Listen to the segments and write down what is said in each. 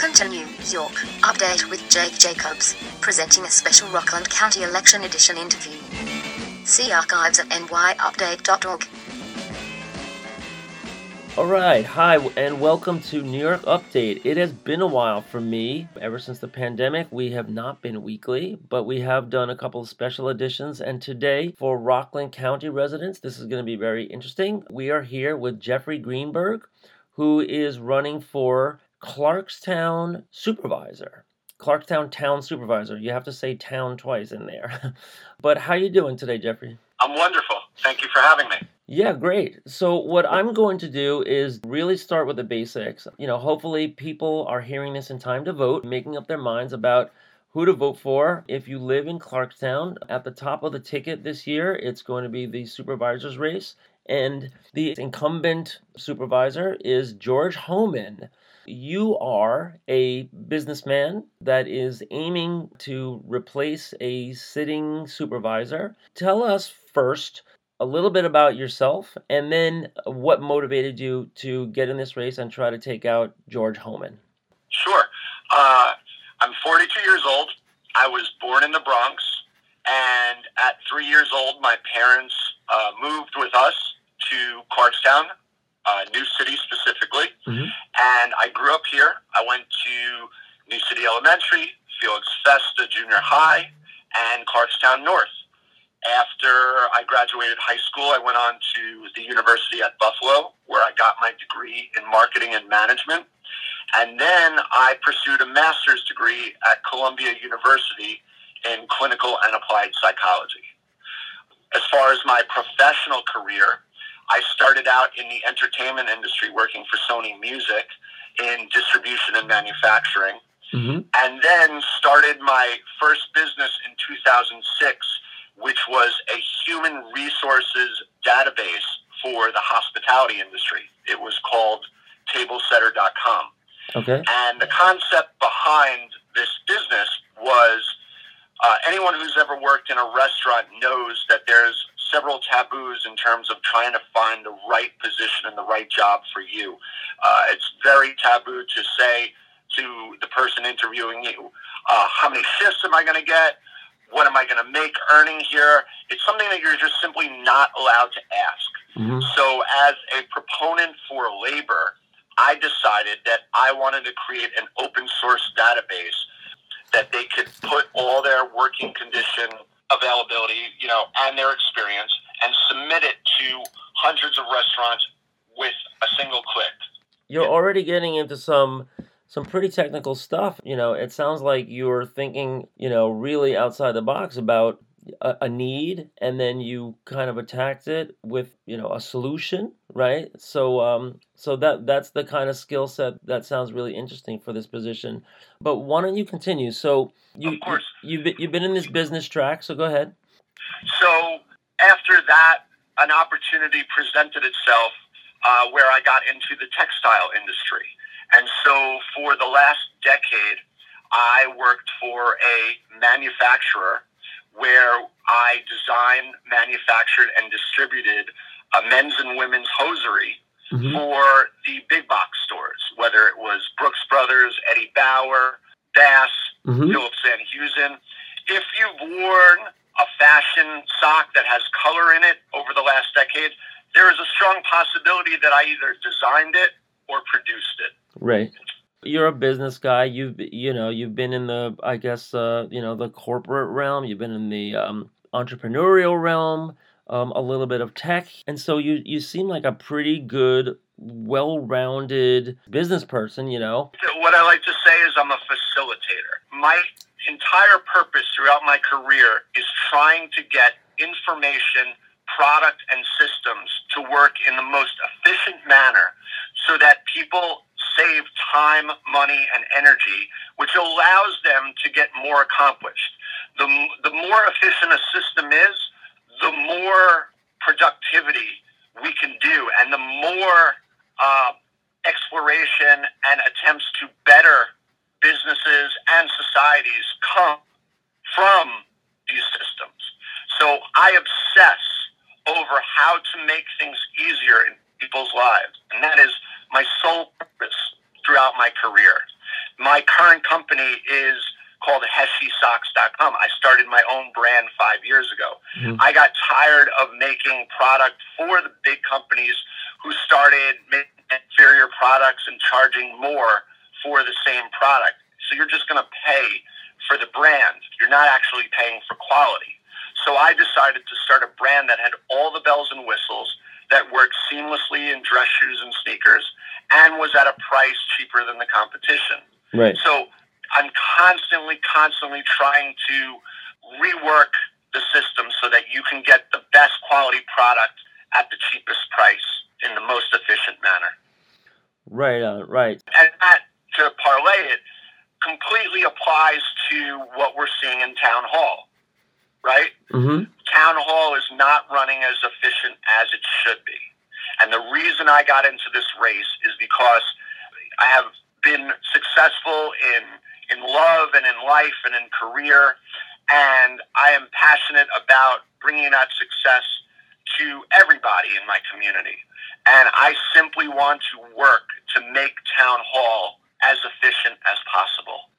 Welcome to New York Update with Jake Jacobs, presenting a special Rockland County Election Edition interview. See archives at nyupdate.org. All right, hi, and welcome to New York Update. It has been a while for me. Ever since the pandemic, we have not been weekly, but we have done a couple of special editions. And today, for Rockland County residents, this is going to be very interesting. We are here with Jeffrey Greenberg, who is running for Clarkstown supervisor. Clarkstown town supervisor. You have to say town twice in there. but how you doing today, Jeffrey? I'm wonderful. Thank you for having me. Yeah, great. So what I'm going to do is really start with the basics. You know, hopefully people are hearing this in time to vote, making up their minds about who to vote for. If you live in Clarkstown, at the top of the ticket this year, it's going to be the supervisor's race. And the incumbent supervisor is George Hoehmann. You are a businessman that is aiming to replace a sitting supervisor. Tell us first a little bit about yourself and then what motivated you to get in this race and try to take out George Hoehmann. Sure. Uh, I'm 42 years old. I was born in the Bronx, and at three years old, my parents uh, moved with us to Clarkstown, uh, New City specifically, mm-hmm. and I grew up here. I went to New City Elementary, Felix Festa Junior High, and Clarkstown North. After I graduated high school, I went on to the University at Buffalo, where I got my degree in marketing and management. And then I pursued a master's degree at Columbia University in clinical and applied psychology. As far as my professional career, I started out in the entertainment industry working for Sony Music in distribution and manufacturing. Mm-hmm. And then started my first business in 2006, which was a human resources database for the hospitality industry. It was called tablesetter.com. Okay. And the concept behind this business was uh, anyone who's ever worked in a restaurant knows that there's several taboos in terms of trying to find the right position and the right job for you. Uh, it's very taboo to say to the person interviewing you, uh, how many shifts am I going to get? What am I going to make earning here? It's something that you're just simply not allowed to ask. Mm-hmm. So, as a proponent for labor, I decided that I wanted to create an open source database that they could put all their working condition availability, you know, and their experience and submit it to hundreds of restaurants with a single click. You're already getting into some some pretty technical stuff. You know, it sounds like you're thinking, you know, really outside the box about a, a, need and then you kind of attacked it with you know a solution right? So um so that that's the kind of skill set that sounds really interesting for this position. But why don't you continue? So you, of course. you you've been, you've been in this business track so go ahead. So after that an opportunity presented itself uh, where i got into the textile industry. And so for the last decade i worked for a manufacturer where I designed, manufactured, and distributed a men's and women's hosiery mm-hmm. for the big box stores, whether it was Brooks Brothers, Eddie Bauer, Bass, mm-hmm. Phillips Van Heusen. If you've worn a fashion sock that has color in it over the last decade, there is a strong possibility that I either designed it or produced it. Right you're a business guy. You've you know you've been in the I guess uh, you know the corporate realm. You've been in the um, entrepreneurial realm. Um, a little bit of tech, and so you you seem like a pretty good, well-rounded business person. You know. What I like to say is I'm a facilitator. My entire purpose throughout my career is trying to get information, product, and systems to work in the most efficient manner so that people save time, money, and energy, which allows them to get more accomplished. The, the more efficient a system is, the more productivity we can do, and the more uh, exploration and attempts to better businesses and societies come from these systems. So I obsess over how to make things easier in people's lives, and that is my sole purpose throughout my career. my current company is called HeshiSocks.com. I started my own brand five years ago. Mm-hmm. I got tired of making product for the big companies who started making inferior products and charging more for the same product. So you're just going to pay for the brand. You're not actually paying for quality. So I decided to start a brand that had all the bells and whistles that worked seamlessly in dress shoes and sneakers and was at a price cheaper than the competition. Right. So I'm constantly, constantly trying to rework the system so that you can get the best quality product at the cheapest price in the most efficient manner. Right, uh, right. And that, to parlay it, completely applies to what we're seeing in town hall, right? Mm-hmm. Town hall is not running as efficient as it should be. And the reason I got into this race is because I have been successful in in love and in life and in career. And I am passionate about bringing that success to everybody in my community. And I simply want to work to make town hall as efficient as possible.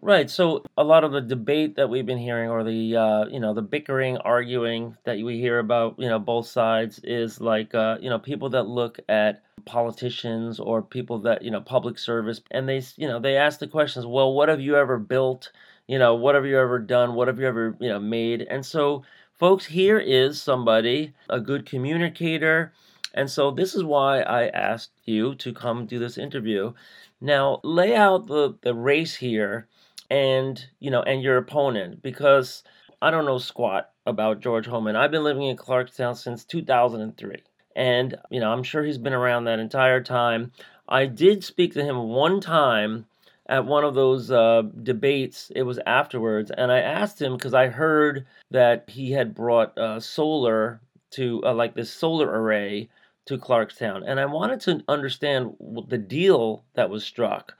Right. So a lot of the debate that we've been hearing, or the uh, you know the bickering, arguing that we hear about, you know, both sides, is like uh, you know people that look at politicians or people that you know public service, and they you know they ask the questions, well, what have you ever built? You know, what have you ever done? What have you ever you know made? And so, folks, here is somebody, a good communicator, and so this is why I asked you to come do this interview. Now, lay out the the race here and you know and your opponent because I don't know squat about George Hoehmann. I've been living in Clarkstown since 2003 and you know I'm sure he's been around that entire time. I did speak to him one time at one of those uh, debates. It was afterwards, and I asked him because I heard that he had brought uh, solar to uh, like this solar array to Clarkstown, and I wanted to understand the deal that was struck.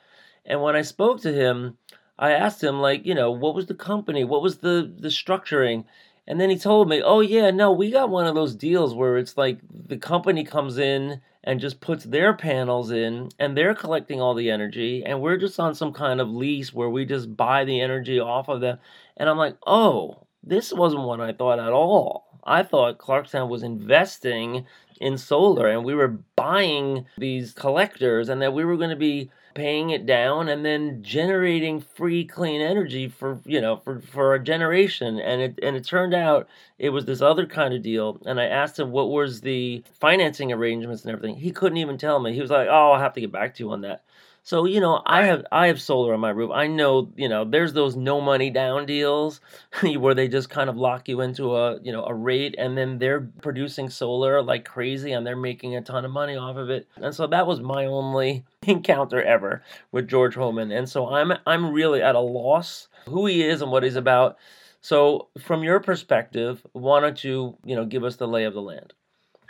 And when I spoke to him, I asked him like, you know, what was the company? What was the the structuring? And then he told me, "Oh yeah, no, we got one of those deals where it's like the company comes in and just puts their panels in and they're collecting all the energy and we're just on some kind of lease where we just buy the energy off of them." And I'm like, "Oh, this wasn't what I thought at all. I thought Clarkstown was investing in solar and we were buying these collectors and that we were going to be paying it down and then generating free clean energy for you know for for a generation. And it and it turned out it was this other kind of deal. And i asked him what was the financing arrangements and everything. He couldn't even tell me. He was like oh i'll have to get back to you on that so you know, I have I have solar on my roof. I know you know there's those no money down deals where they just kind of lock you into a you know a rate, and then they're producing solar like crazy, and they're making a ton of money off of it. And so that was my only encounter ever with George Hoehmann. And so I'm I'm really at a loss who he is and what he's about. So from your perspective, why don't you you know give us the lay of the land?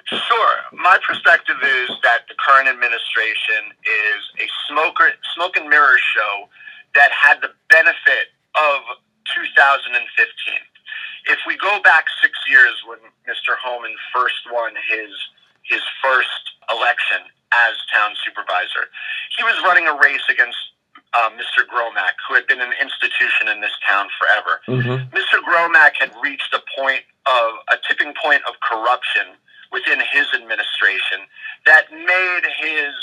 Sure. My perspective is that the current administration is a smoker, smoke and mirror show that had the benefit of 2015. If we go back six years when Mr. Hoehmann first won his his first election as town supervisor, he was running a race against uh, Mr. Gromack, who had been an institution in this town forever. Mm-hmm. Mr. Gromack had reached a point of a tipping point of corruption within his administration that made his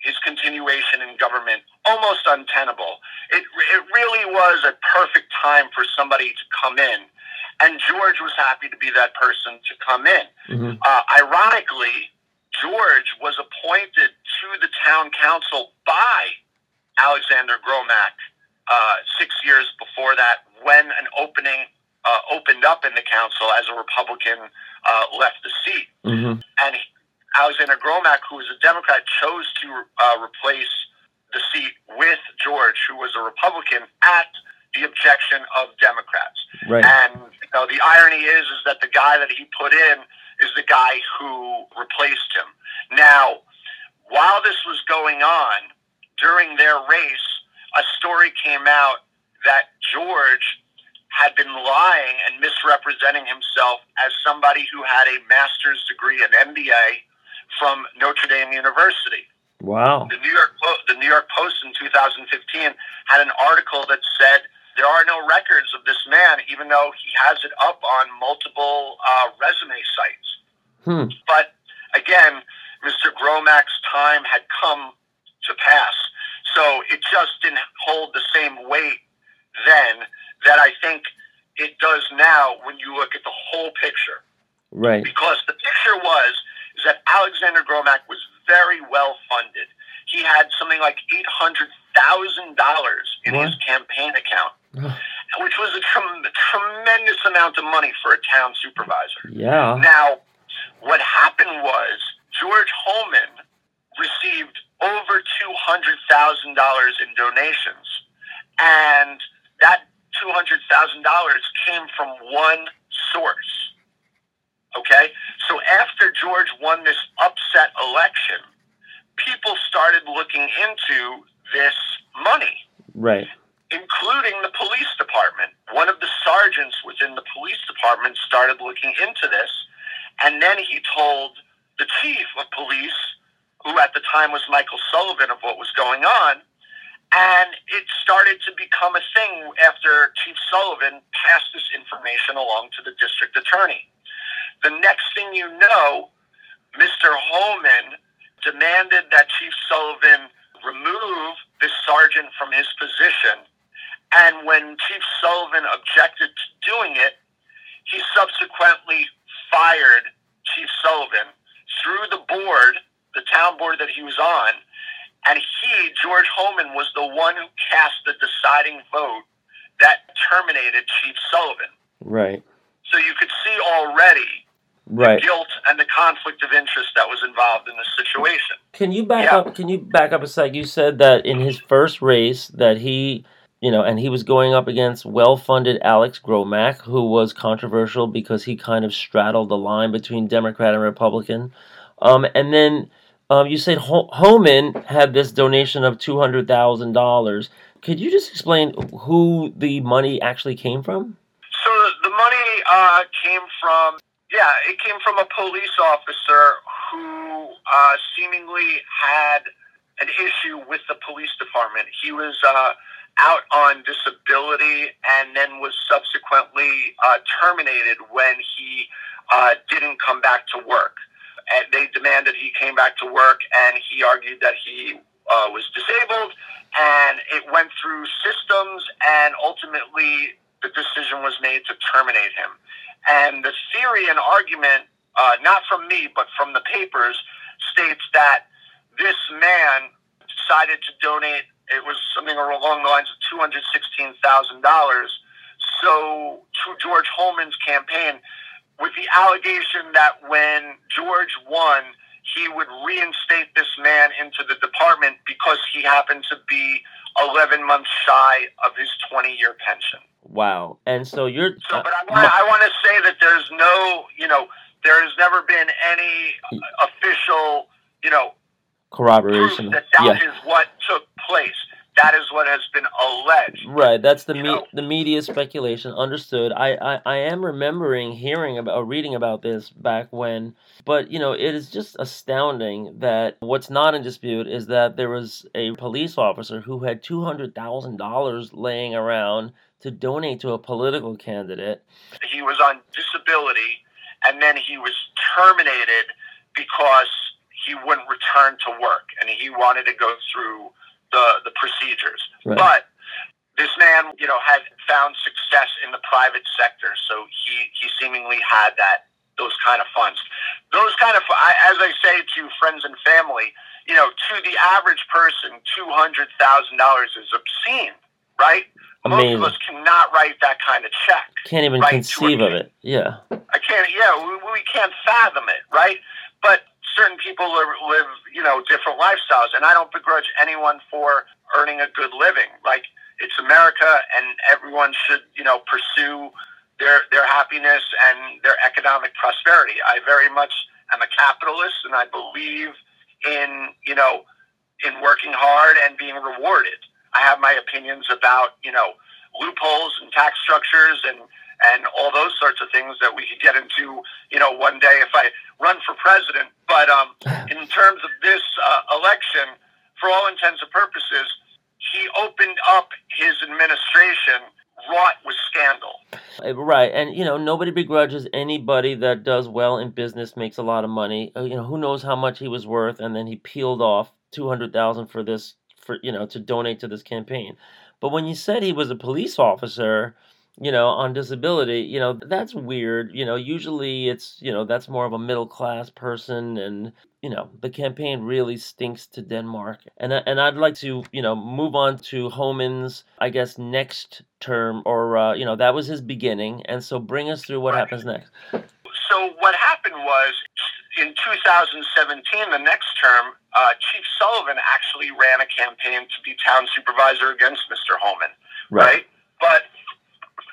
his continuation in government almost untenable. It, it really was a perfect time for somebody to come in, and George was happy to be that person to come in. Mm-hmm. Uh, ironically, George was appointed to the town council by Alexander Gromack uh, six years before that, when an opening uh, opened up in the council as a Republican uh, left the seat. Mm-hmm. And he, Alexander Gromack, who was a Democrat, chose to uh, replace the seat with George, who was a Republican, at the objection of Democrats. Right. And you know, the irony is, is that the guy that he put in is the guy who replaced him. Now, while this was going on during their race, a story came out that George had been lying and misrepresenting himself as somebody who had a master's degree, an MBA from Notre Dame University. Wow. The New York Po- the New York Post in 2015 had an article that said there are no records of this man, even though he has it up on multiple uh, resume sites. Hmm. But again, Mr. Gromack's time had come to pass. So it just didn't hold the same weight then that I think it does now when you look at the whole picture. Right. Because the picture was is that Alexander Gromack was very well funded. He had something like eight hundred thousand dollars in his campaign account, which was a trem- tremendous amount of money for a town supervisor. Yeah. Now, what happened was George Hoehmann received over two hundred thousand dollars in donations, and that two hundred thousand dollars came from one source. Okay, so after George won this upset election, people started looking into this money Right. including the police department. One of the sergeants within the police department started looking into this, and then he told the chief of police, who at the time was Michael Sullivan, of what was going on. And it started to become a thing after Chief Sullivan passed this information along to the district attorney. The next thing you know, Mr. Hoehmann demanded that Chief Sullivan remove this sergeant from his position. And when Chief Sullivan objected to doing it, he subsequently fired Chief Sullivan through the board, the town board that he was on. And he, George Hoehmann, was the one who cast the deciding vote that terminated Chief Sullivan. Right. So you could see already Right. the guilt and the conflict of interest that was involved in this situation. Can you back Yeah. up? Can you back up a sec? You said that in his first race that he, you know, and he was going up against well-funded Alex Gromack, who was controversial because he kind of straddled the line between Democrat and Republican. Um, and then um, you said Hoehmann had this donation of two hundred thousand dollars. Could you just explain who the money actually came from? So the money uh, came from, yeah, it came from a police officer who uh, seemingly had an issue with the police department. He was uh, out on disability and then was subsequently uh, terminated when he uh, didn't come back to work. And they demanded he came back to work, and he argued that he uh, was disabled, and it went through systems, and ultimately the decision was made to terminate him. And the theory and argument, uh, not from me, but from the papers, states that this man decided to donate, it was something along the lines of $216,000. So, to George Hoehmann's campaign, with the allegation that when George won, he would reinstate this man into the department because he happened to be 11 months shy of his 20 year pension. Wow. And so you're So, but I uh, want, I want to say that there's no, you know, there has never been any official, you know, proof corroboration. that that is Yeah. what took place. That is what has been alleged. Right, that's the me- the media speculation. Understood. I, I I am remembering hearing about reading about this back when, but you know it is just astounding that what's not in dispute is that there was a police officer who had two hundred thousand dollars laying around to donate to a political candidate. He was on disability, and then he was terminated because he wouldn't return to work, and he wanted to go through the the procedures. Right. But this man, you know, had found success in the private sector, so he he seemingly had that those kind of funds. Those kind of, I, as I say to friends and family, you know, to the average person, two hundred thousand dollars is obscene, right? Amazing. Most of us cannot write that kind of check. Can't even Right, conceive of it. Yeah. I can't. Yeah, we, we can't fathom it, right? But certain people live, you know, different lifestyles, and I don't begrudge anyone for earning a good living. Like it's America, and everyone should, you know, pursue their their happiness and their economic prosperity. I very much am a capitalist, and I believe in, you know, in working hard and being rewarded. I have my opinions about, you know, loopholes and tax structures and and all those sorts of things that we could get into, you know, one day if I run for president. But um, in terms of this uh, election, for all intents and purposes, he opened up his administration wrought with scandal. Uh, right, and you know nobody begrudges anybody that does well in business, makes a lot of money. Uh, you know who knows how much he was worth, and then he peeled off two hundred thousand for this, for you know to donate to this campaign. But when you said he was a police officer, you know, on disability, you know, that's weird. You know, usually it's, you know, that's more of a middle class person and, you know, the campaign really stinks to Denmark. And and I'd like to, you know, move on to Hoehmann's, I guess, next term or uh, you know, that was his beginning. And so bring us through what right. happens next. So what happened was in 2017, the next term, uh, Chief Sullivan actually ran a campaign to be town supervisor against Mr. Hoehmann, right? right? But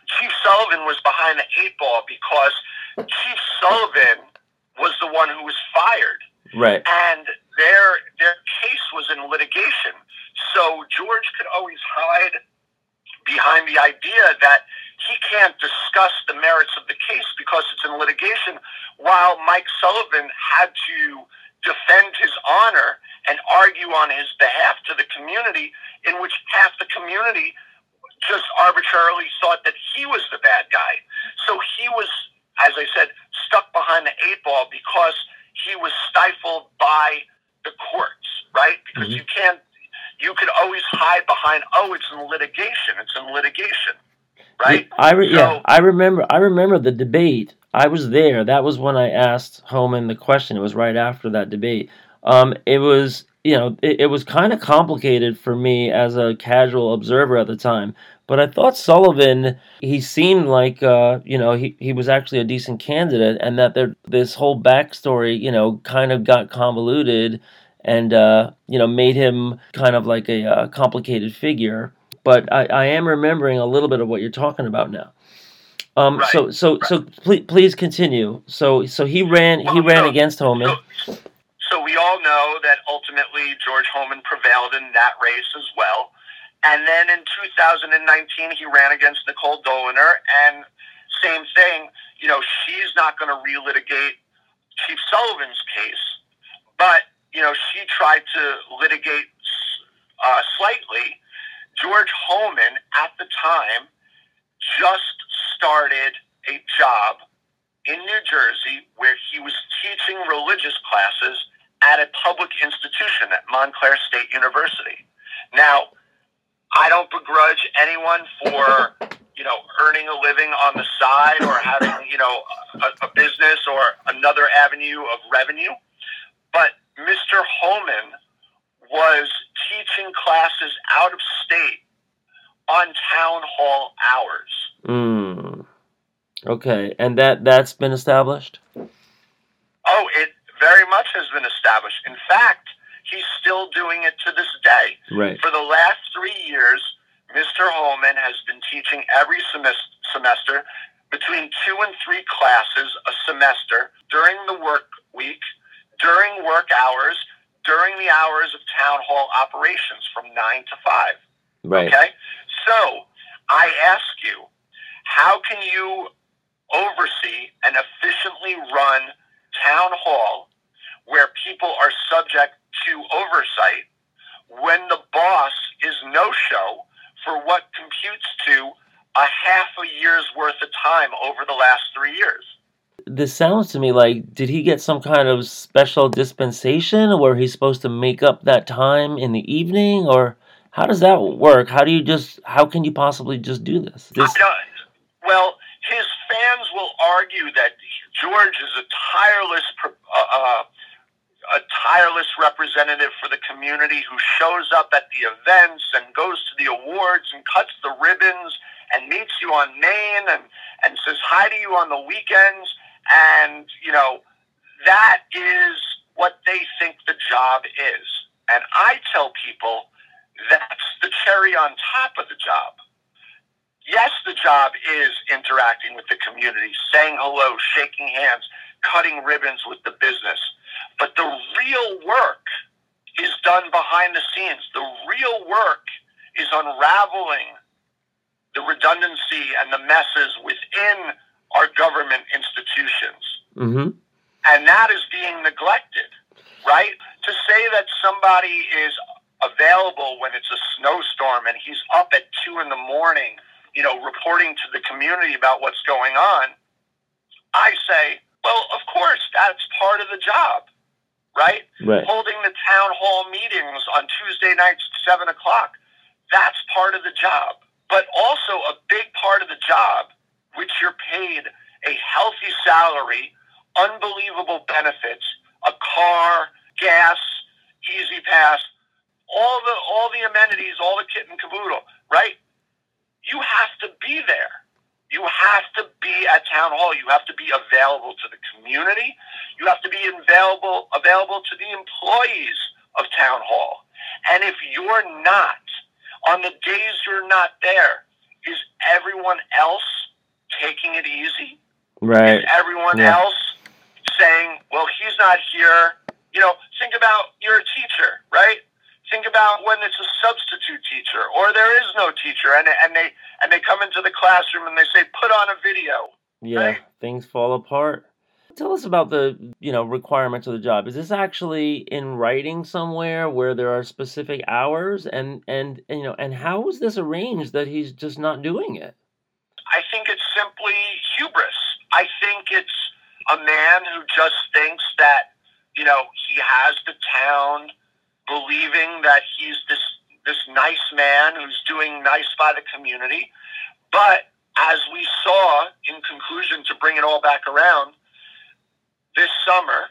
Chief Sullivan was behind the eight ball because Chief Sullivan was the one who was fired. Right. And their their case was in litigation. So George could always hide behind the idea that he can't discuss the merits of the case because it's in litigation, while Mike Sullivan had to defend his honor and argue on his behalf to the community, in which half the community just arbitrarily thought that he was the bad guy. So he was, as I said, stuck behind the eight ball because he was stifled by the courts, right? Because mm-hmm. you can't, you could always hide behind, oh, it's in litigation, it's in litigation, right? I re- so, yeah, I remember, I remember the debate. I was there. That was when I asked Hoehmann the question. It was right after that debate. Um, it was you know, it, it was kind of complicated for me as a casual observer at the time. But I thought Sullivan, he seemed like, uh, you know, he, he was actually a decent candidate, and that there, this whole backstory, you know, kind of got convoluted and, uh, you know, made him kind of like a uh, complicated figure. But I, I am remembering a little bit of what you're talking about now. Um, right, so so right. so please please continue. So so he ran well, he ran so, against Hoehmann. So we all know that ultimately George Hoehmann prevailed in that race as well. And then in 2019, he ran against Nicole Doliner, and same thing. You know, she's not going to relitigate Chief Sullivan's case, but you know, she tried to litigate uh, slightly. George Hoehmann, at the time, just started a job in New Jersey where he was teaching religious classes at a public institution at Montclair State University. Now, I don't begrudge anyone for you know earning a living on the side or having you know a, a business or another avenue of revenue, but Mr. Hoehmann was teaching classes out of state on town hall hours. Mm. Okay, and that that's been established. Oh, it very much has been established. In fact, he's still doing it to this day. Right. For the last three years, Mr. Hoehmann has been teaching every semester between two and three classes a semester during the work week, during work hours, during the hours of town hall operations from nine to five. Right. Okay. So I ask you, how can you oversee and efficiently run town hall where people are subject to oversight when the boss is no show for what computes to a half a year's worth of time over the last three years. This sounds to me like did he get some kind of special dispensation where he's supposed to make up that time in the evening or how does that work? How do you just how can you possibly just do this? this... well, his fans will argue that George is a tireless uh, uh, a tireless representative for the community who shows up at the events and goes to the awards and cuts the ribbons and meets you on Main and, and says hi to you on the weekends. And, you know, that is what they think the job is. And I tell people that's the cherry on top of the job. Yes, the job is interacting with the community, saying hello, shaking hands, cutting ribbons with the business but the real work is done behind the scenes. The real work is unraveling the redundancy and the messes within our government institutions. Mm-hmm. And that is being neglected, right? To say that somebody is available when it's a snowstorm and he's up at two in the morning, you know, reporting to the community about what's going on, I say, well, of course, that's part of the job, right? Right. Holding the town hall meetings on Tuesday nights at seven o'clock, that's part of the job. But also a big part of the job, which you're paid a healthy salary, unbelievable benefits, a car, gas, E-ZPass, all the all the amenities, all the kit and caboodle, right? You have to be there. You have to be at town hall. You have to be available to the community. You have to be available available to the employees of town hall. And if you're not, on the days you're not there, is everyone else taking it easy? Right. Is everyone Yeah. else saying, well, he's not here? You know, think about you're a teacher, right? Think about when it's a substitute teacher or there is no teacher and, and they and they come into the classroom and they say, put on a video. Yeah. Right. Things fall apart. Tell us about the you know requirements of the job. Is this actually in writing somewhere where there are specific hours and and, and you know and how is this arranged that he's just not doing it? I think it's simply hubris. I think it's a man who just thinks that, you know, he has the town believing that he's this this nice man who's doing nice by the community. But as we saw in conclusion to bring it all back around, this summer,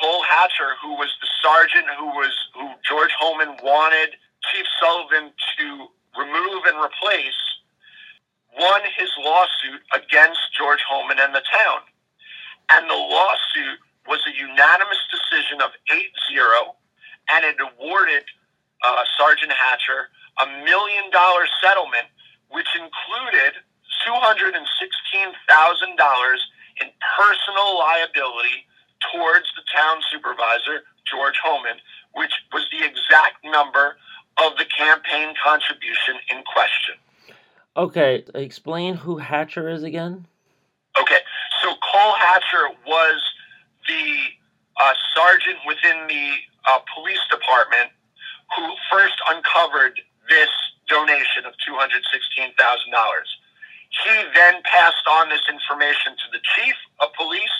Cole Hatcher, who was the sergeant who was who George Hoehmann wanted Chief Sullivan to remove and replace, won his lawsuit against George Hoehmann and the town. And the lawsuit was a unanimous decision of 8 0, and it awarded uh, Sergeant Hatcher a million dollar settlement, which included $216,000 in personal liability towards the town supervisor, George Hoehmann, which was the exact number of the campaign contribution in question. Okay, explain who Hatcher is again. Okay, so Cole Hatcher was the uh, sergeant within the uh, police department who first uncovered this donation of $216,000. He then passed on this information to the chief of police,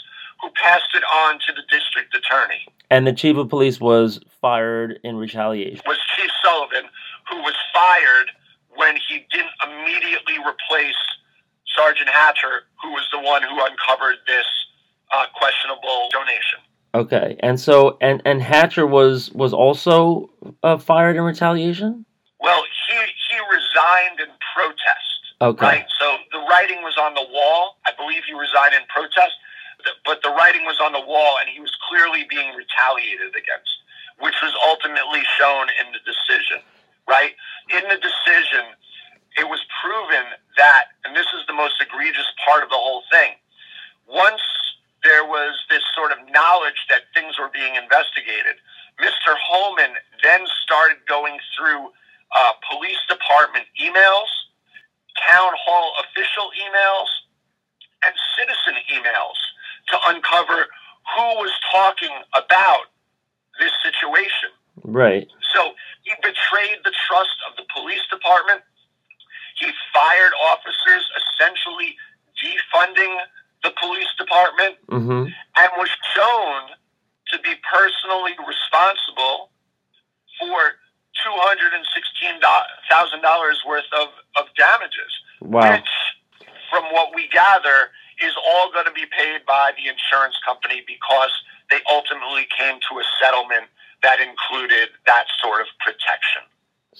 who passed it on to the district attorney. And the chief of police was fired in retaliation. Was Chief Sullivan, who was fired when he didn't immediately replace Sergeant Hatcher, who was the one who uncovered this uh, questionable donation. Okay, and so and and Hatcher was was also uh, fired in retaliation. Well, he he resigned in protest. Okay. Right. So the writing was on the wall. I believe he resigned in protest, but the writing was on the wall, and he was clearly being retaliated against, which was ultimately shown in the decision. Right. In the decision, it was proven that, and this is the most egregious part of the whole thing. Once there was this sort of knowledge that things were being investigated, Mr. Hoehmann then started going through uh, police department emails, town hall official emails, and citizen emails to uncover who was talking about this situation. Right. So he betrayed the trust of the police department. He fired officers, essentially defunding the police department, Mm-hmm. and was shown to be personally responsible for two hundred and sixteen thousand dollars worth of, of damages, Wow. which, from what we gather, is all going to be paid by the insurance company because they ultimately came to a settlement that included that sort of protection.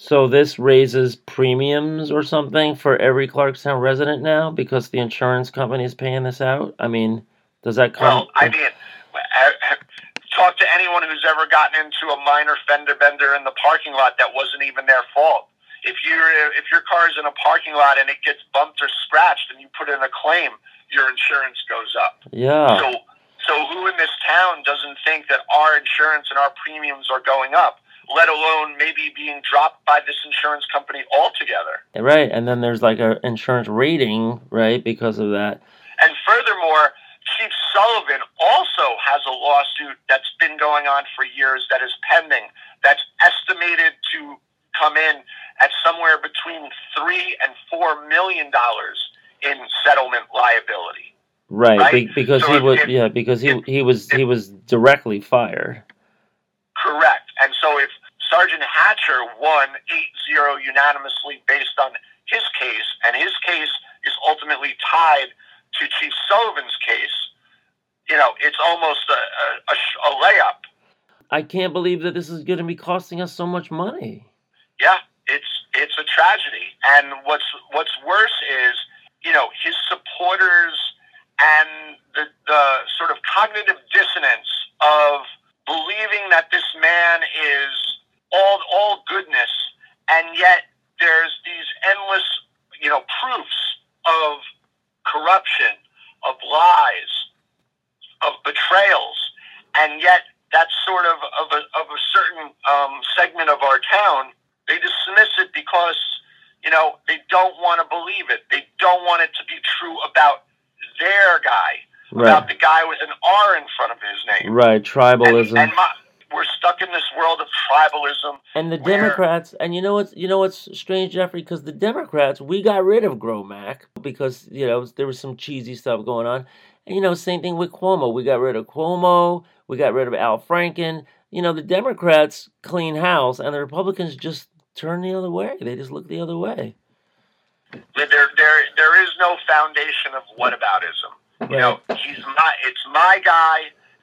So this raises premiums or something for every Clarkstown resident now because the insurance company is paying this out. I mean, does that come? Well, I mean, talk to anyone who's ever gotten into a minor fender bender in the parking lot that wasn't even their fault. If you if your car's in a parking lot and it gets bumped or scratched and you put in a claim, your insurance goes up. yeah. So so who in this town doesn't think that our insurance and our premiums are going up? Let alone maybe being dropped by this insurance company altogether. Right, and then there's like an insurance rating, right, because of that. And furthermore, Chief Sullivan also has a lawsuit that's been going on for years that is pending that's estimated to come in at somewhere between three and four million dollars in settlement liability. Right, Right? Be- because So he was yeah, because he he was he was directly fired. Correct. And so if Sergeant Hatcher won 8-0 unanimously based on his case, and his case is ultimately tied to Chief Sullivan's case, you know, it's almost a, a, a, a layup. I can't believe that this is going to be costing us so much money. Yeah, it's it's a tragedy. And what's what's worse is, you know, his supporters and the the sort of cognitive dissonance of believing that this man is all all goodness, and yet there's these endless, you know, proofs of corruption, of lies, of betrayals, and yet that's sort of of a, of a certain um, segment of our town. They dismiss it because you know they don't want to believe it. They don't want it to be true about their guy, about Right, the guy with an R in front of his name. right, And, tribalism. and my, we're stuck in this world of tribalism. And the where- Democrats, and you know what's you know what's strange, Jeffrey, because the Democrats, we got rid of Gromack because you know there was some cheesy stuff going on, and you know same thing with Cuomo. We got rid of Cuomo, we got rid of Al Franken. You know the Democrats clean house, and the Republicans just turn the other way. They just look the other way. There, there, there is no foundation of whataboutism. You know, he's my, it's my guy,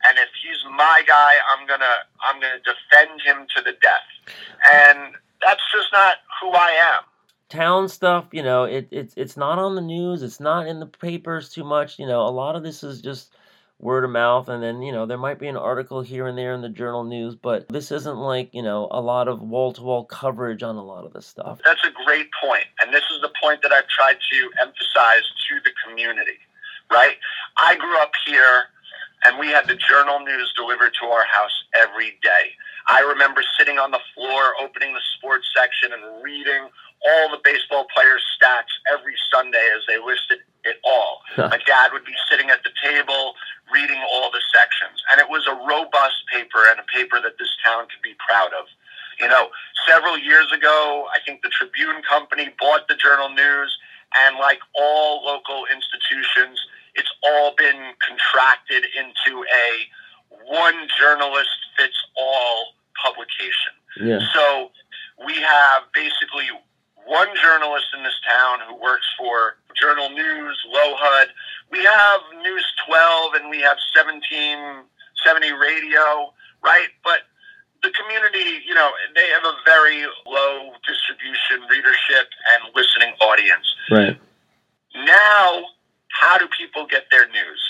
and if he's my guy, I'm gonna, I'm gonna defend him to the death, and that's just not who I am. town stuff, you know, it, it's it's not on the news, it's not in the papers too much. You know, a lot of this is just word of mouth, and then you know there might be an article here and there in the journal news, but this isn't like you know a lot of wall to wall coverage on a lot of this stuff. That's a great point, and this is the point that I've tried to emphasize to the community. Right? I grew up here, and we had the journal news delivered to our house every day. I remember sitting on the floor, opening the sports section, and reading all the baseball players' stats every Sunday as they listed it all. My dad would be sitting at the table reading all the sections, and it was a robust paper and a paper that this town could be proud of. You know, several years ago, I think the Tribune Company bought the Journal News, and like all local institutions, it's all been contracted into a one journalist fits all publication. Yeah, So we have basically one journalist in this town who works for Journal News, LoHUD. We have News 12 and we have 1770 Radio, right? But the community, you know, they have a very low distribution, readership, and listening audience. right, Now, how do people get their news?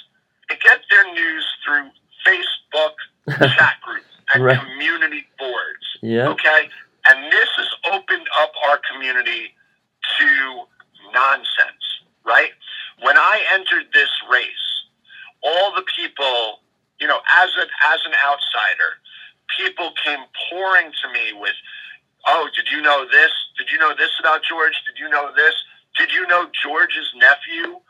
They get their news through Facebook chat groups and Right. community boards. yeah, Okay? And this has opened up our community to nonsense, right? When I entered this race, all the people, you know, as an as an outsider, people came pouring to me with, "Oh, did you know this? Did you know this about George? Did you know this? Did you know George's nephew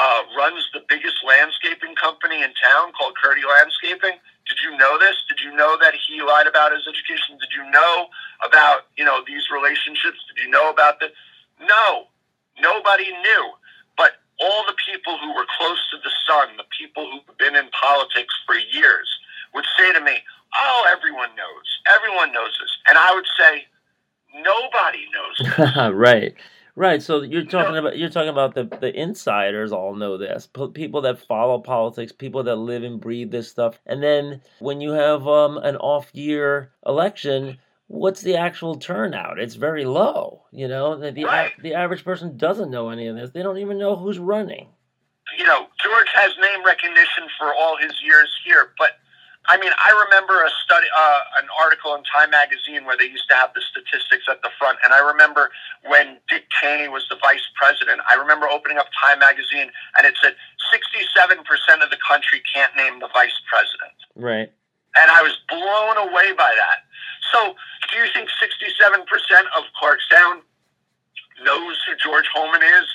uh, runs the biggest landscaping company in town called Curdy Landscaping? Did you know this? Did you know that he lied about his education? Did you know about you know these relationships? Did you know about this? No, nobody knew. But all the people who were close to the sun, the people who've been in politics for years, would say to me, "Oh, everyone knows. Everyone knows this," and I would say, "Nobody knows this." right. Right, so you're talking about you're talking about the the insiders all know this. P- people that follow politics, people that live and breathe this stuff. And then when you have um an off year election, what's the actual turnout? It's very low. You know, the the, a- the average person doesn't know any of this. They don't even know who's running. you know, George has name recognition for all his years here, but I mean, I remember a study, uh, an article in Time magazine where they used to have the statistics at the front, and I remember when Dick Cheney was the vice president. I remember opening up Time magazine, and it said sixty-seven percent of the country can't name the vice president Right. and I was blown away by that. So, do you think 67% of Clarkstown knows who George Hoehmann is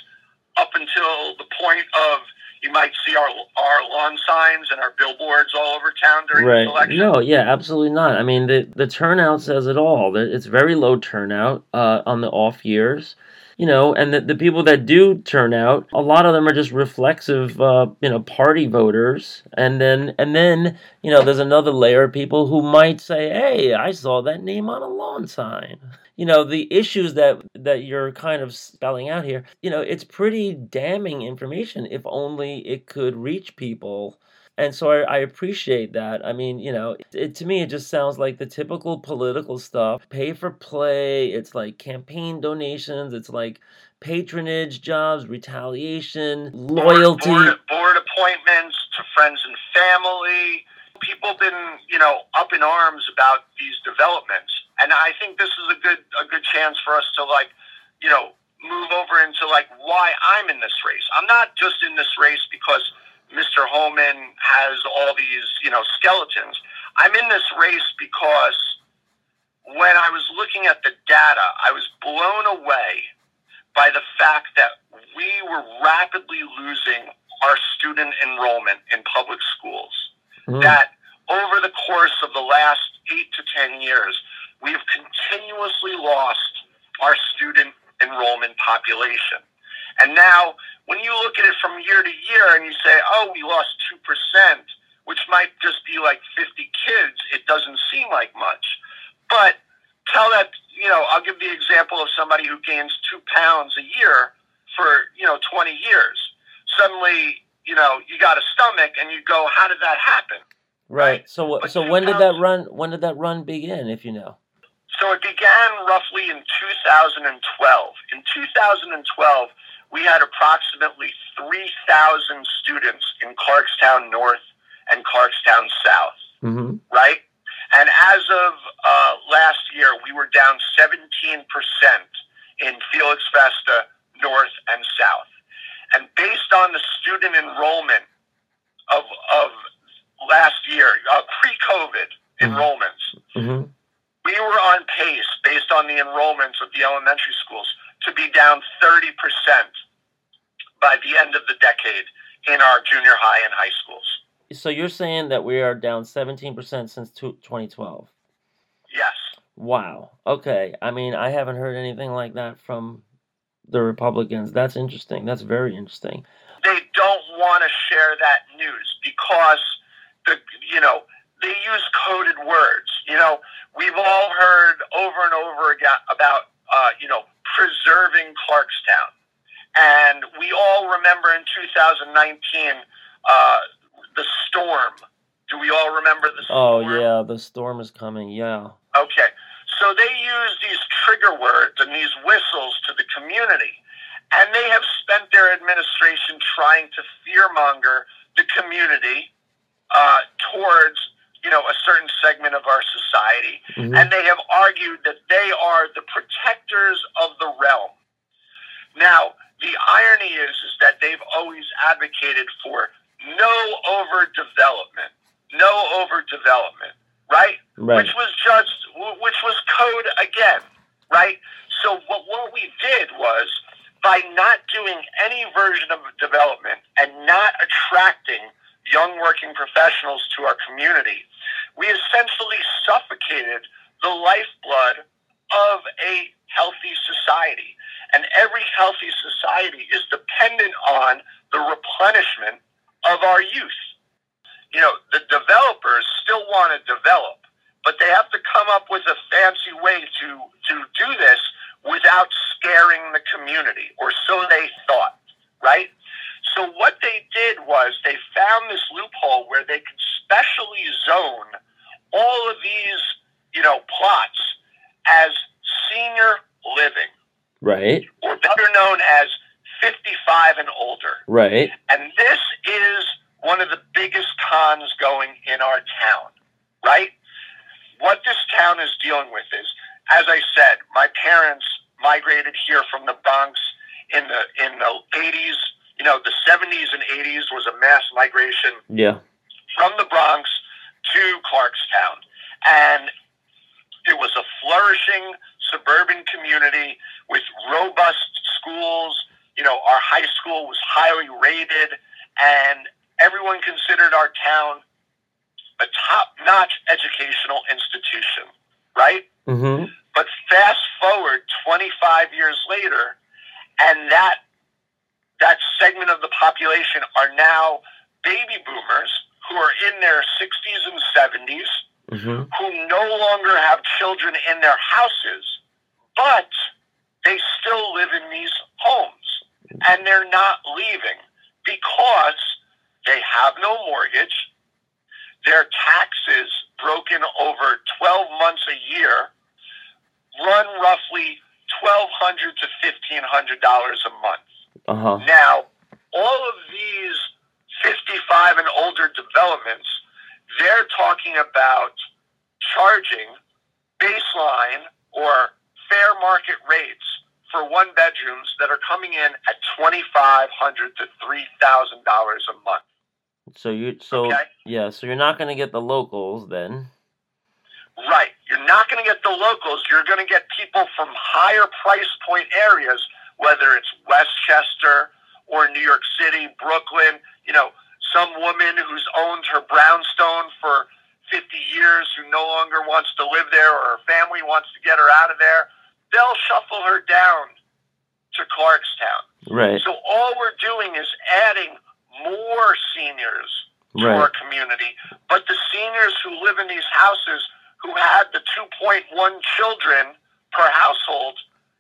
up until the point of you might see our our lawn signs and our billboards all over town during right. the election? Right. No, yeah, absolutely not. I mean, the the turnout says it all. It's very low turnout uh, on the off years. You know, and the, the people that do turn out, a lot of them are just reflexive, uh, you know, party voters. And then, and then, you know, there's another layer of people who might say, "Hey, I saw that name on a lawn sign." You know, the issues that that you're kind of spelling out here. You know, it's pretty damning information. If only it could reach people and so I, I appreciate that. I mean, you know, it, to me, it just sounds like the typical political stuff pay for play, it's like campaign donations, it's like patronage jobs, retaliation, loyalty. Board, board appointments to friends and family. People have been, you know, up in arms about these developments, and I think this is a good a good chance for us to like, you know, move over into like why I'm in this race. I'm not just in this race because Mr. Hoehmann has all these, you know, skeletons. I'm in this race because when I was looking at the data, I was blown away by the fact that we were rapidly losing our student enrollment in public schools. Mm. That over the course of the last eight to ten years, we have continuously lost our student enrollment population. And now, when you look at it from year to year and you say, oh, we lost 2%, which might just be like 50 kids, it doesn't seem like much. But tell that, you know, I'll give the example of somebody who gains two pounds a year for, you know, 20 years. Suddenly, you know, you got a stomach and you go, how did that happen? Right. So, so when did that run? When did that run begin? If you know. So it began roughly in 2012. In 2012, we had approximately 3,000 students in Clarkstown North and Clarkstown South, Mm-hmm. right? And as of uh, last year, we were down 17% in Felix Festa North and South. And based on the student enrollment of, of last year, uh, pre-COVID Mhm. enrollments, Mm-hmm. We were on pace based on the enrollments of the elementary schools to be down 30% by the end of the decade in our junior high and high schools. So you're saying that we are down 17% since 2012. Yes. Wow. Okay. I mean, I haven't heard anything like that from the Republicans. That's interesting. That's very interesting. They don't want to share that news because the you know, they use coded words. You know, we've all heard over and over again about uh, you know, preserving Clarkstown. And we all remember in 2019 uh, the storm. Do we all remember the Oh yeah, the storm is coming. Yeah. Okay. So they use these trigger words and these whistles to the community. And they have spent their administration trying to fearmonger the community uh, towards, you know, a certain segment of our society. Mhm. And they have argued that they are the protectors of the realm. Now, the irony is, is that they've always advocated for no overdevelopment. No overdevelopment, right? Right. which was just which was code again, right? So what what we did was by not doing any version of development and not attracting young working professionals to our community, we essentially suffocated the lifeblood of a healthy society. And every healthy society is dependent on the replenishment of our youth. You know, the developers still want to develop, but they have to come up with a fancy way to, to do this without scaring the community, or so they thought, right? So what they did was they found this loophole where they could specially zone all of these, you know, plots as senior living, Right. or better known as 55 and older. Right. And this is one of the biggest cons going in our town, right? What this town is dealing with is, as I said, my parents migrated here from the Bronx in the in the 80s. You know, the 70s and 80s was a mass migration Yeah. from the Bronx to Clarkstown. And it was a flourishing suburban community with robust schools. You know, our high school was highly rated, and everyone considered our town a top notch educational institution, right? Mm-hmm. But fast forward 25 years later, and that that segment of the population are now baby boomers who are in their 60s and 70s, Mm-hmm. who no longer have children in their houses, but they still live in these homes, and they're not leaving because they have no mortgage. Their taxes, broken over 12 months a year, run roughly 1,200 to $1,500 a month. Uh huh. Now, all of these 55 and older developments, they're talking about charging baseline or fair market rates for one bedrooms that are coming in at 2,500 to $3,000 a month. So you so Okay. yeah, so you're not gonna get the locals then. Right. You're not going to get the locals. You're going to get people from higher price point areas, whether it's Westchester or New York City, Brooklyn. You know, some woman who's owned her brownstone for 50 years who no longer wants to live there or her family wants to get her out of there. They'll shuffle her down to Clarkstown. Right. So all we're doing is adding more seniors to our Right. community. But the seniors who live in these houses who had the 2.1 children per household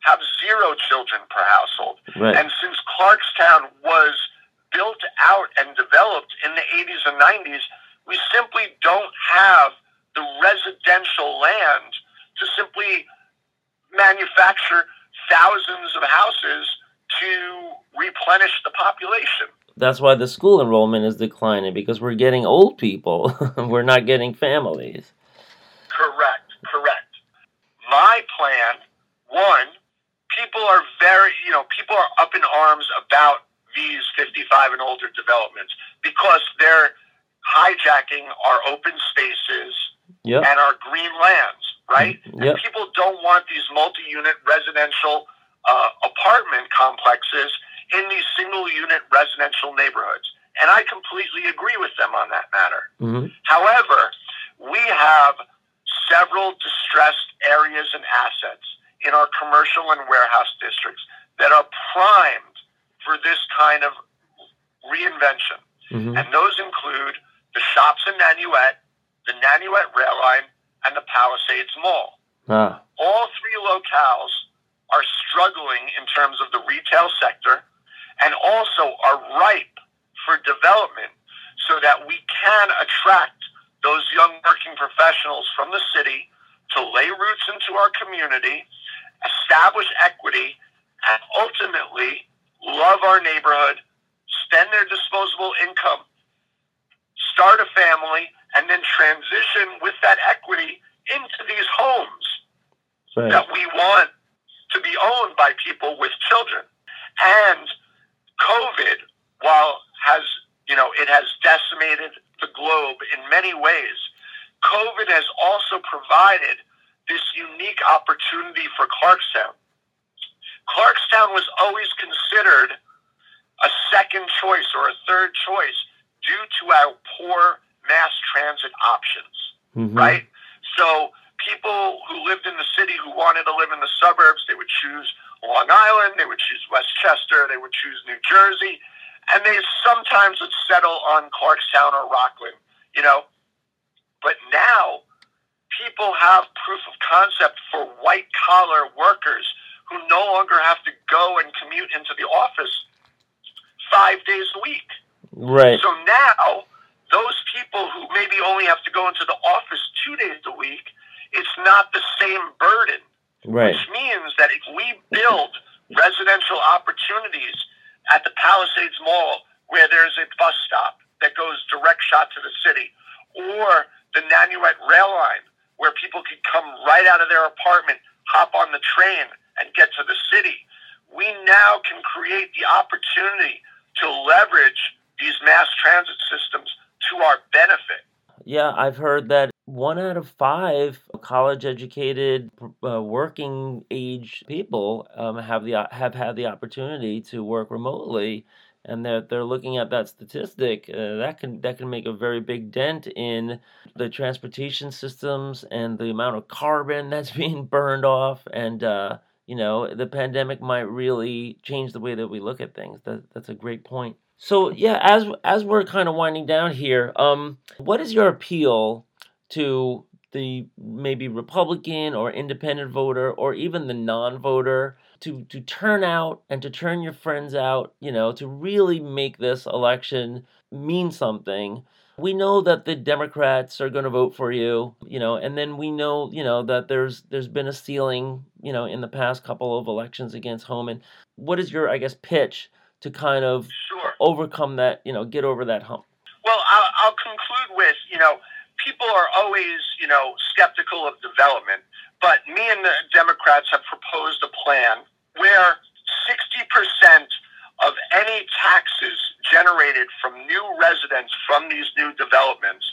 have zero children per household. Right. And since Clarkstown was built out and developed in the 80s and 90s, we simply don't have the residential land to simply manufacture thousands of houses to replenish the population. That's why the school enrollment is declining because we're getting old people. we're not getting families. Correct, correct. My plan, one, people are very, you know, people are up in arms about these 55 and older developments because they're hijacking our open spaces Yep. and our green lands, right? Mm, Yep. And people don't want these multi-unit residential uh, apartment complexes in these single-unit residential neighborhoods. And I completely agree with them on that matter. hmm However, we have several distressed areas and assets in our commercial and warehouse districts that are primed for this kind of reinvention. hmm And those include the shops in Nanuet, the Nanuet Rail Line, and the Palisades Mall. Ah. All three locales are struggling in terms of the retail sector and also are ripe for development so that we can attract those young working professionals from the city to lay roots into our community, establish equity, and ultimately love our neighborhood, spend their disposable income, start a family, and then transition with that equity into these homes Right. that we want to be owned by people with children. And COVID, while has you know it has decimated the globe in many ways, COVID has also provided this unique opportunity for Clarkstown. Clarkstown was always considered a second choice or a third choice due to our poor mass transit options Mhm. right? So people who lived in the city who wanted to live in the suburbs, they would choose Long Island, they would choose Westchester, they would choose New Jersey, and they sometimes would settle on Clarkstown or Rockland, you know. But now people have proof of concept for white collar workers who no longer have to go and commute into the office five days a week. Right. So now, those people who maybe only have to go into the office two days a week, it's not the same burden. Right. Which means that if we build residential opportunities at the Palisades Mall, where there's a bus stop that goes direct shot to the city, or the Nanuet Rail Line, where people could come right out of their apartment, hop on the train, and get to the city, we now can create the opportunity to leverage these mass transit systems to our benefit. yeah, I've heard that one out of five college educated, uh, working age people um, have the have had the opportunity to work remotely, and they're they're looking at that statistic. Uh, that can that can make a very big dent in the transportation systems and the amount of carbon that's being burned off, and uh, you know the pandemic might really change the way that we look at things. That that's a great point. So yeah, as as we're kind of winding down here, um, what is your appeal to the maybe Republican or independent voter or even the non-voter to to turn out and to turn your friends out, you know, to really make this election mean something? We know that the Democrats are going to vote for you, you know, and then we know, you know, that there's there's been a ceiling, you know, in the past couple of elections against Hoehmann. What is your, I guess, pitch to kind of Sure. overcome that, you know, get over that hump? Well, I'll, I'll conclude with you know, people are always you know skeptical of development, but me and the Democrats have proposed a plan where sixty percent of any taxes generated from new residents from these new developments,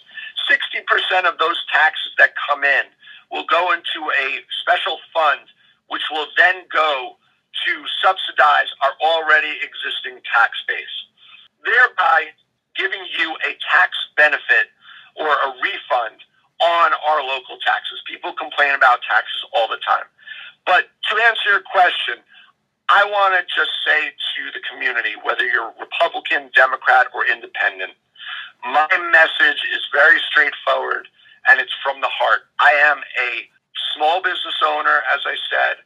sixty percent of those taxes that come in will go into a special fund, which will then go to subsidize our already existing tax base, thereby giving you a tax benefit or a refund on our local taxes. People complain about taxes all the time. But to answer your question, I want to just say to the community, whether you're Republican, Democrat, or independent, my message is very straightforward and it's from the heart. I am a small business owner, as I said.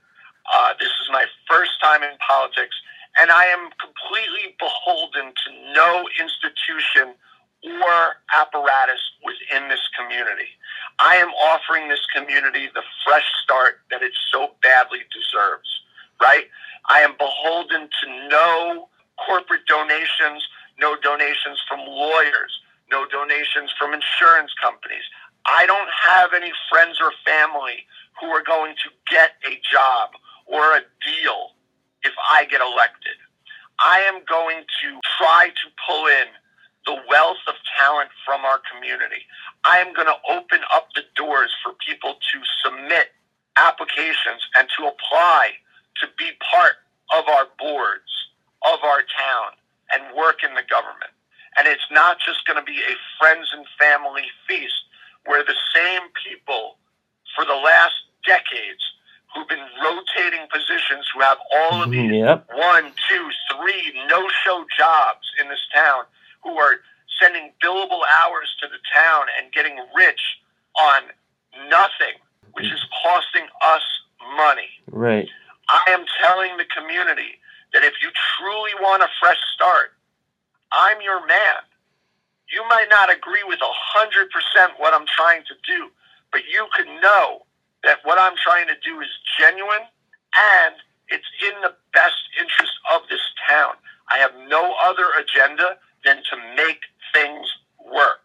Uh, this is my first time in politics, and I am completely beholden to no institution or apparatus within this community. I am offering this community the fresh start that it so badly deserves, right? I am beholden to no corporate donations, no donations from lawyers, no donations from insurance companies. I don't have any friends or family who are going to get a job or a deal if I get elected. I am going to try to pull in the wealth of talent from our community. I am going to open up the doors for people to submit applications and to apply to be part of our boards, of our town, and work in the government. And it's not just going to be a friends and family feast where the same people for the last decades who've been rotating positions who have all of these Yep. one, two, three no show jobs in this town who are sending billable hours to the town and getting rich on nothing, which is costing us money. Right. I am telling the community that if you truly want a fresh start, I'm your man. You might not agree with 100% what I'm trying to do, but you can know that what I'm trying to do is genuine and it's in the best interest of this town. I have no other agenda than to make things work.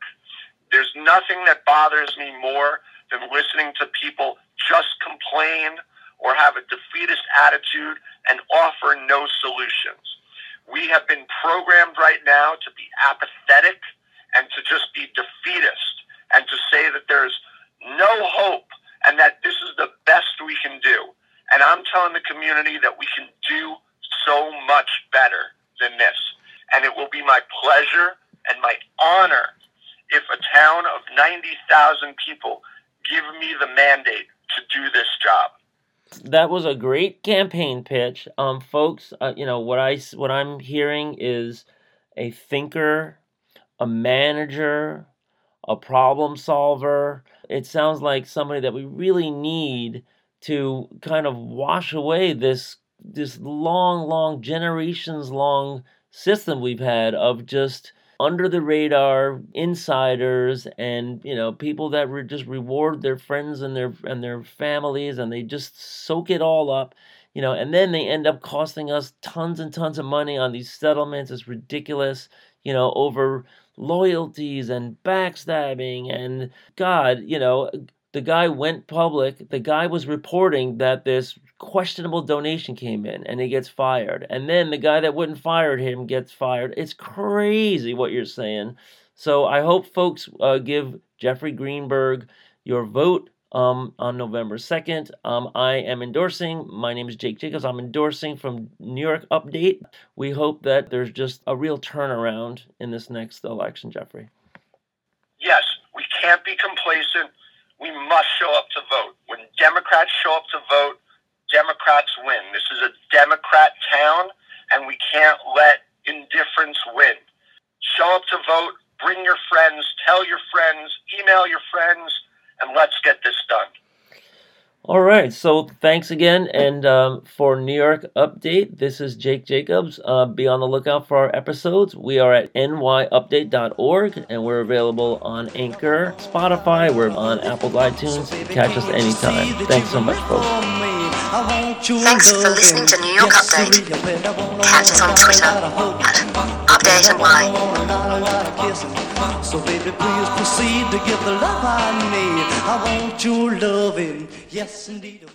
There's nothing that bothers me more than listening to people just complain or have a defeatist attitude and offer no solutions. We have been programmed right now to be apathetic and to just be defeatist and to say that there's no hope and that this is the best we can do. And I'm telling the community that we can do so much better than this. And it will be my pleasure and my honor if a town of 90,000 people give me the mandate to do this job. That was a great campaign pitch, um, folks. Uh, you know what I what I'm hearing is a thinker, a manager, a problem solver. It sounds like somebody that we really need to kind of wash away this this long, long generations long system we've had of just under the radar insiders and you know people that re- just reward their friends and their and their families and they just soak it all up you know and then they end up costing us tons and tons of money on these settlements it's ridiculous you know over loyalties and backstabbing and god you know the guy went public. The guy was reporting that this questionable donation came in and he gets fired. And then the guy that wouldn't fire him gets fired. It's crazy what you're saying. So I hope folks uh, give Jeffrey Greenberg your vote um, on November 2nd. Um, I am endorsing, my name is Jake Jacobs. I'm endorsing from New York Update. We hope that there's just a real turnaround in this next election, Jeffrey. Yes, we can't be complacent. We must show up to vote. When Democrats show up to vote, Democrats win. This is a Democrat town, and we can't let indifference win. Show up to vote, bring your friends, tell your friends, email your friends, and let's get this done. All right. So thanks again. And um, for New York Update, this is Jake Jacobs. Uh, be on the lookout for our episodes. We are at nyupdate.org and we're available on Anchor, Spotify. We're on Apple iTunes. Catch us anytime. Thanks so much, folks. Thanks for listening to New York Update. Catch us on Twitter at Update NY. So baby, please proceed to give the love I need. I want your loving, yes indeed.